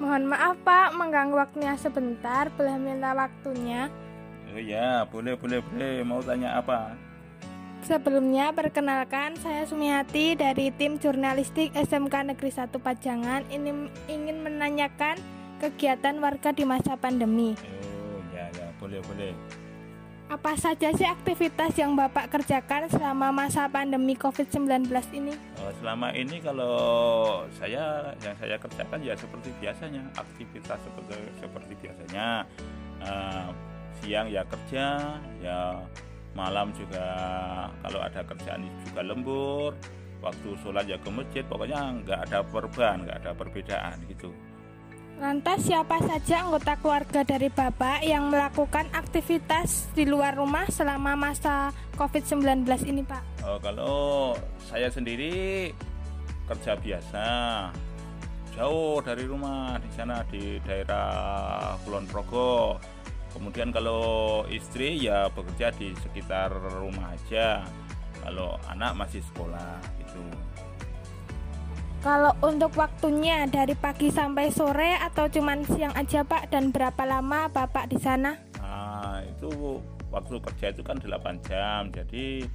Mohon maaf Pak, mengganggu waktunya sebentar, boleh minta waktunya. Oh ya, boleh, boleh, boleh. Mau tanya apa? Sebelumnya, perkenalkan saya Sumiati dari tim jurnalistik SMK Negeri 1 Pajangan. Ini ingin menanyakan kegiatan warga di masa pandemi. Oh ya, ya, boleh, boleh. Apa saja sih aktivitas yang Bapak kerjakan selama masa pandemi COVID-19 ini? Oh, selama ini kalau saya yang saya kerjakan ya seperti biasanya, aktivitas seperti seperti biasanya. Uh, siang ya kerja, ya malam juga kalau ada kerjaan juga lembur. Waktu sholat ya ke masjid, pokoknya nggak ada perubahan, nggak ada perbedaan gitu. Lantas siapa saja anggota keluarga dari Bapak yang melakukan aktivitas di luar rumah selama masa COVID-19 ini Pak? Oh, kalau saya sendiri kerja biasa jauh dari rumah di sana di daerah Kulon Progo. Kemudian kalau istri ya bekerja di sekitar rumah aja. Kalau anak masih sekolah gitu. Kalau untuk waktunya dari pagi sampai sore atau cuman siang aja Pak dan berapa lama Bapak di sana? Nah, itu waktu kerja itu kan 8 jam. Jadi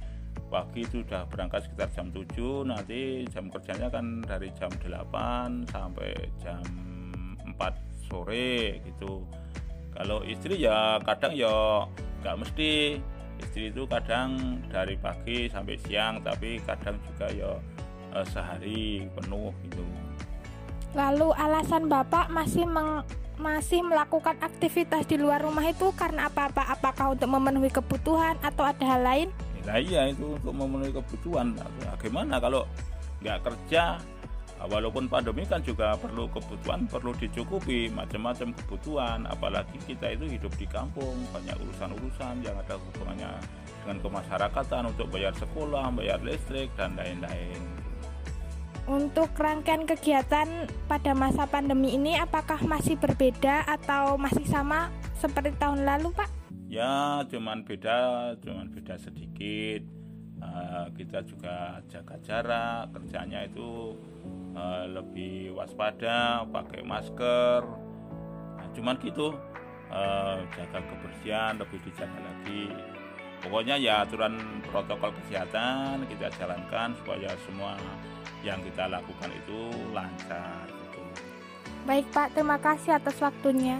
pagi itu sudah berangkat sekitar jam 7, nanti jam kerjanya kan dari jam 8 sampai jam 4 sore gitu. Kalau istri ya kadang ya nggak mesti istri itu kadang dari pagi sampai siang tapi kadang juga ya uh, sehari penuh gitu. Lalu alasan Bapak masih meng, masih melakukan aktivitas di luar rumah itu karena apa-apa? Apakah untuk memenuhi kebutuhan atau ada hal lain? Nah iya itu untuk memenuhi kebutuhan. Nah, gimana kalau nggak kerja? Walaupun pandemi kan juga perlu kebutuhan, perlu dicukupi macam-macam kebutuhan. Apalagi kita itu hidup di kampung, banyak urusan-urusan yang ada hubungannya dengan kemasyarakatan untuk bayar sekolah, bayar listrik dan lain-lain. Untuk rangkaian kegiatan pada masa pandemi ini apakah masih berbeda atau masih sama seperti tahun lalu, Pak? Ya, cuman beda, cuman beda sedikit. Uh, kita juga jaga jarak, kerjanya itu uh, lebih waspada, pakai masker. Nah, cuman gitu, uh, jaga kebersihan lebih dijaga lagi. Pokoknya ya aturan protokol kesehatan kita jalankan supaya semua yang kita lakukan itu lancar. Gitu. Baik Pak, terima kasih atas waktunya.